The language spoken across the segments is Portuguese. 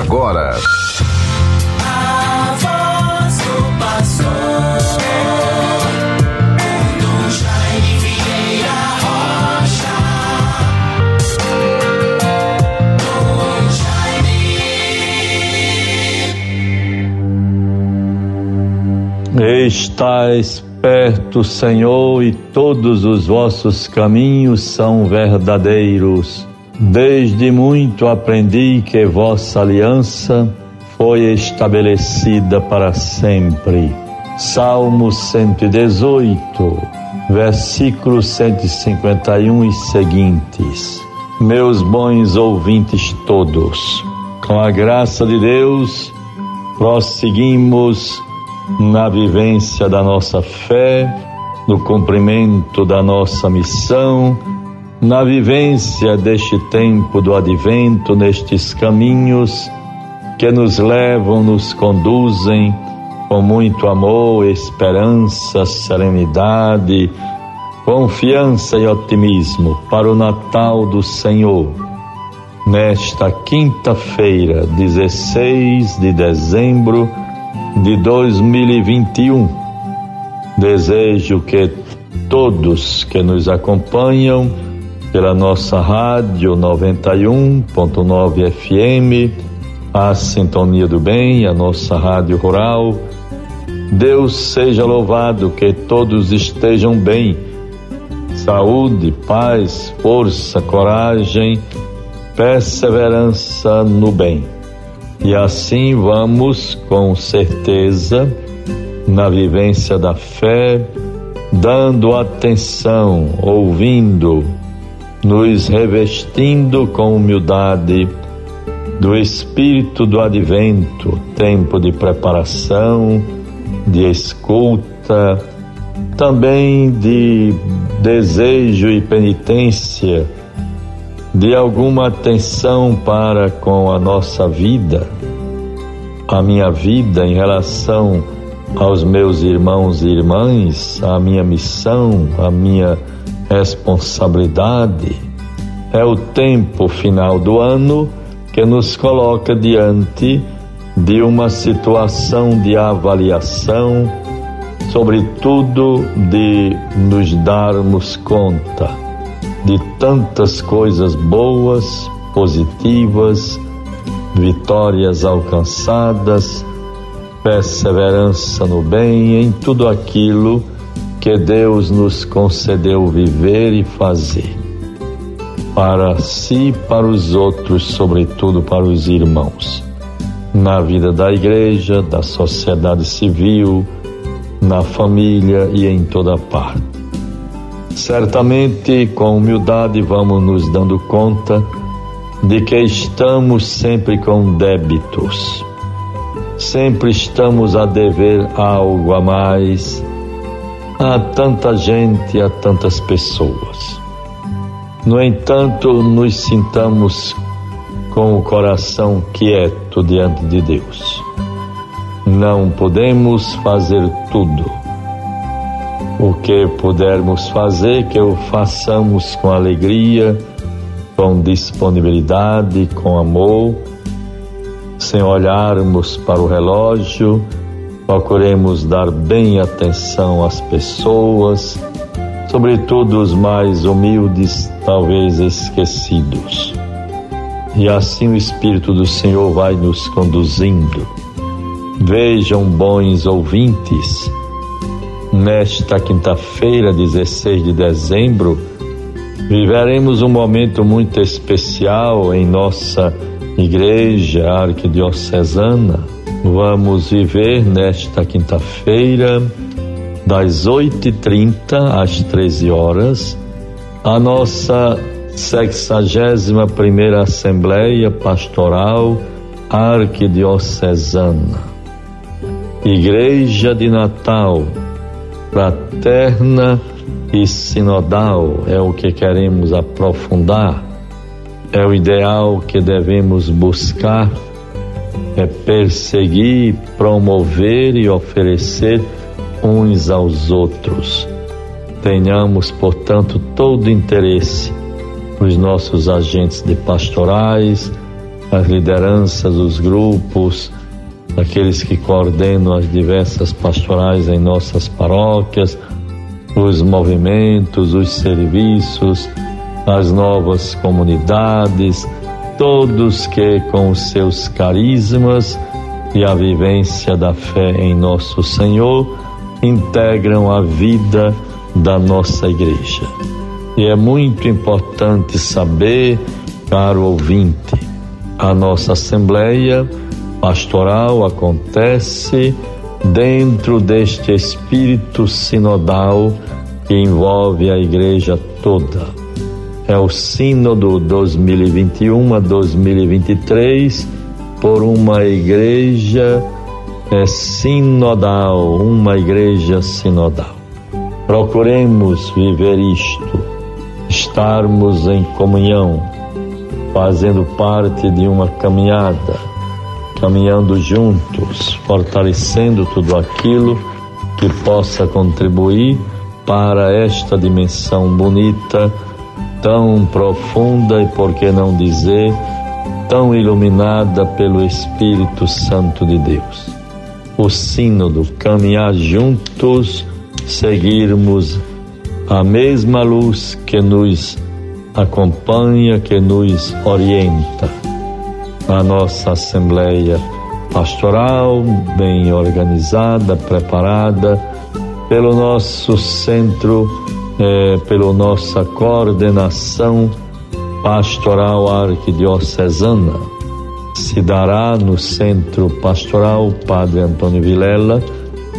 agora. A voz do pastor. Estais perto, Senhor, e todos os vossos caminhos são verdadeiros. Desde muito aprendi que vossa aliança foi estabelecida para sempre. Salmo 118, versículos 151 e seguintes. Meus bons ouvintes todos, com a graça de Deus, prosseguimos na vivência da nossa fé, no cumprimento da nossa missão, na vivência deste tempo do advento, nestes caminhos que nos levam, nos conduzem com muito amor, esperança, serenidade, confiança e otimismo para o Natal do Senhor. Nesta quinta-feira, 16 de dezembro de 2021. Desejo que todos que nos acompanham pela nossa rádio 91.9 FM, a Sintonia do Bem, a nossa rádio rural, Deus seja louvado, que todos estejam bem. Saúde, paz, força, coragem, perseverança no bem. E assim vamos, com certeza, na vivência da fé, dando atenção, ouvindo, nos revestindo com humildade do espírito do advento, tempo de preparação, de escuta, também de desejo e penitência de alguma atenção para com a nossa vida, a minha vida em relação aos meus irmãos e irmãs, a minha missão, a minha responsabilidade. É o tempo final do ano que nos coloca diante de uma situação de avaliação, sobretudo de nos darmos conta de tantas coisas boas, positivas, vitórias alcançadas, perseverança no bem, em tudo aquilo que Deus nos concedeu viver e fazer. Para si e para os outros, sobretudo para os irmãos. Na vida da igreja, da sociedade civil, na família e em toda parte. Certamente, com humildade, vamos nos dando conta de que estamos sempre com débitos, sempre estamos a dever algo a mais a tanta gente, a tantas pessoas. No entanto, nos sintamos com o coração quieto diante de Deus. Não podemos fazer tudo o que pudermos fazer, que o façamos com alegria, com disponibilidade, com amor, sem olharmos para o relógio, procuremos dar bem atenção às pessoas, sobretudo os mais humildes, talvez esquecidos. E assim o Espírito do Senhor vai nos conduzindo. Vejam, bons ouvintes, Nesta quinta-feira, 16 de dezembro, viveremos um momento muito especial em nossa igreja arquidiocesana. Vamos viver nesta quinta-feira, das 8h30 às 13 horas, a nossa 61 primeira Assembleia Pastoral Arquidiocesana. Igreja de Natal, fraterna e sinodal é o que queremos aprofundar, é o ideal que devemos buscar, é perseguir, promover e oferecer uns aos outros. Tenhamos, portanto, todo interesse nos nossos agentes de pastorais, as lideranças, os grupos, aqueles que coordenam as diversas pastorais em nossas paróquias, os movimentos, os serviços, as novas comunidades, todos que com seus carismas e a vivência da fé em nosso Senhor integram a vida da nossa igreja. E é muito importante saber, caro ouvinte, a nossa assembleia pastoral acontece dentro deste espírito sinodal que envolve a igreja toda. É o Sínodo 2021 a 2023 por uma igreja é, sinodal, uma igreja sinodal. Procuremos viver isto, estarmos em comunhão, fazendo parte de uma caminhada, caminhando juntos, fortalecendo tudo aquilo que possa contribuir para esta dimensão bonita, tão profunda e, por que não dizer, tão iluminada pelo Espírito Santo de Deus. O sínodo, caminhar juntos seguirmos a mesma luz que nos acompanha, que nos orienta. A nossa Assembleia Pastoral, bem organizada, preparada, pelo nosso centro, eh, pela nossa coordenação pastoral arquidiocesana, se dará no centro pastoral Padre Antônio Vilela,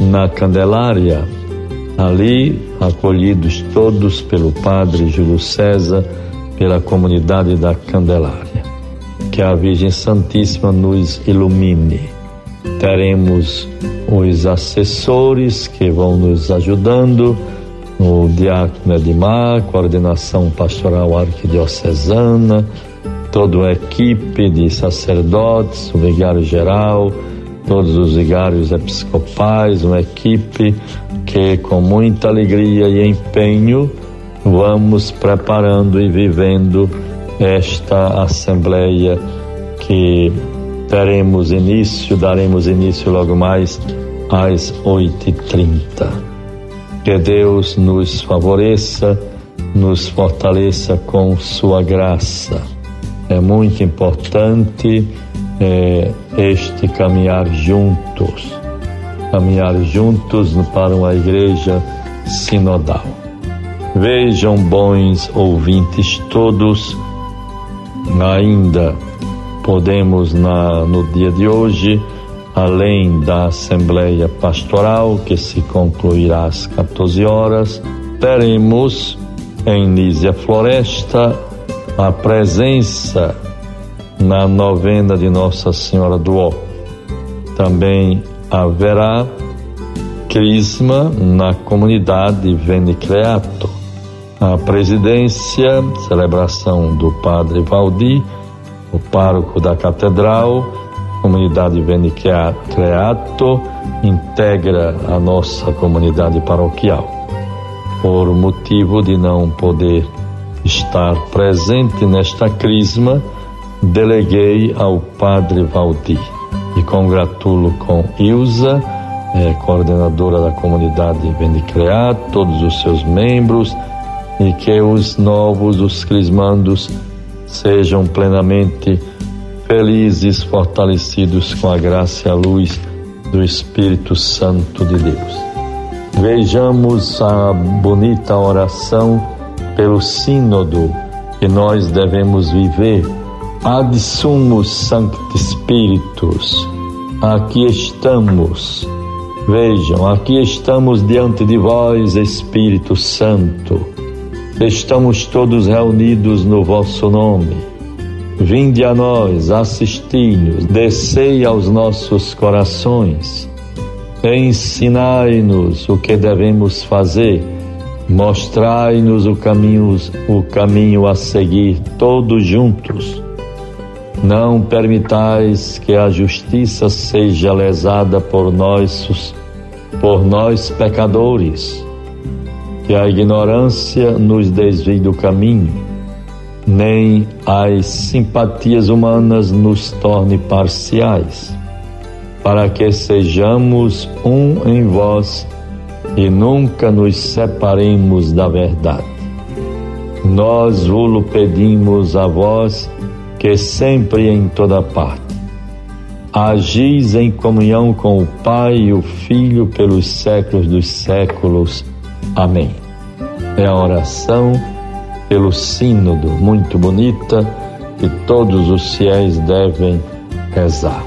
na Candelária Ali, acolhidos todos pelo Padre Júlio César, pela comunidade da Candelária. Que a Virgem Santíssima nos ilumine. Teremos os assessores que vão nos ajudando, o Diácono Edmar, coordenação pastoral arquidiocesana, toda a equipe de sacerdotes, o vigário geral, todos os vigários episcopais, uma equipe que com muita alegria e empenho vamos preparando e vivendo esta assembleia que teremos início, daremos início logo mais às 8h30. Que Deus nos favoreça, nos fortaleça com sua graça. É muito importante é, este caminhar juntos, caminhar juntos para uma igreja sinodal. Vejam, bons ouvintes todos, ainda podemos na, no dia de hoje, além da Assembleia Pastoral, que se concluirá às 14 horas, teremos em Nízia Floresta a presença na novena de Nossa Senhora do Ó. Também haverá crisma na comunidade Venicreato. A presidência, celebração do Padre Valdir, o pároco da Catedral, comunidade Venicreato, integra a nossa comunidade paroquial. Por motivo de não poder estar presente nesta crisma, deleguei ao Padre Valdir e congratulo com Ilza, é, coordenadora da comunidade Vendicrear, todos os seus membros e que os novos, os crismandos, sejam plenamente felizes, fortalecidos com a graça e a luz do Espírito Santo de Deus. Vejamos a bonita oração pelo Sínodo que nós devemos viver ad sumus sancti spiritus. Aqui estamos. Vejam, aqui estamos diante de vós, Espírito Santo. Estamos todos reunidos no vosso nome. Vinde a nós, assisti-nos, descei aos nossos corações. Ensinai-nos o que devemos fazer. Mostrai-nos o caminho, o caminho a seguir todos juntos não permitais que a justiça seja lesada por nós, por nós pecadores, que a ignorância nos desvie do caminho, nem as simpatias humanas nos torne parciais, para que sejamos um em vós e nunca nos separemos da verdade. Nós vos pedimos a vós que sempre em toda parte agis em comunhão com o Pai e o Filho pelos séculos dos séculos. Amém. É a oração pelo Sínodo, muito bonita, que todos os fiéis devem rezar.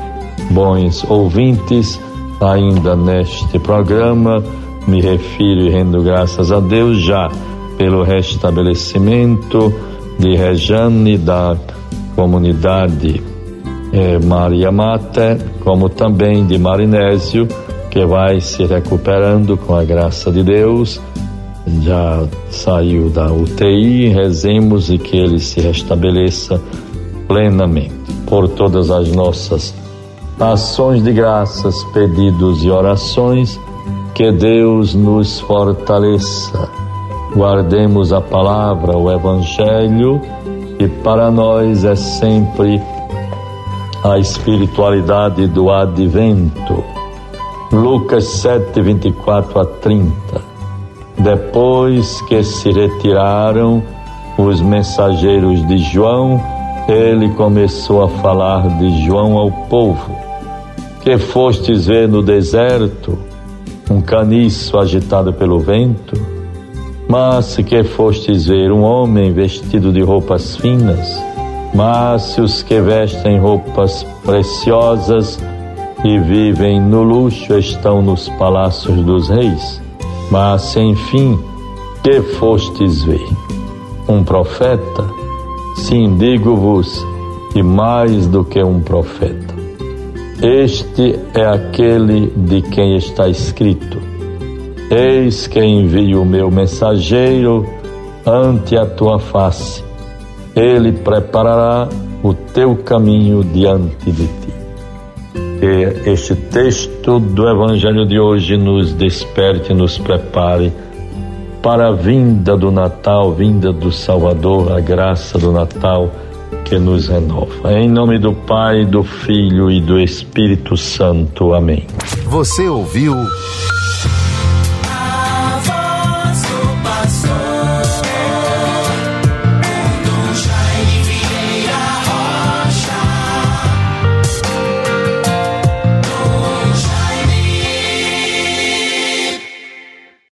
Bons ouvintes, ainda neste programa, me refiro e rendo graças a Deus já pelo restabelecimento de Rejane da comunidade eh, Maria Mata, como também de Marinésio, que vai se recuperando com a graça de Deus. Já saiu da UTI, rezemos e que ele se restabeleça plenamente. Por todas as nossas ações de graças, pedidos e orações, que Deus nos fortaleça. Guardemos a palavra, o Evangelho, e para nós é sempre a espiritualidade do advento. Lucas 7, 24 a 30. Depois que se retiraram os mensageiros de João, ele começou a falar de João ao povo. Que fostes ver no deserto? um caniço agitado pelo vento, mas que fostes ver um homem vestido de roupas finas, mas se os que vestem roupas preciosas e vivem no luxo estão nos palácios dos reis. Mas, enfim, que fostes ver? Um profeta? Sim, digo-vos, e mais do que um profeta. Este é aquele de quem está escrito: Eis que envio o meu mensageiro ante a tua face. Ele preparará o teu caminho diante de ti. Que este texto do Evangelho de hoje nos desperte, nos prepare para a vinda do Natal, vinda do Salvador, a graça do Natal que nos renova. Em nome do Pai, do Filho e do Espírito Santo. Amém. Você ouviu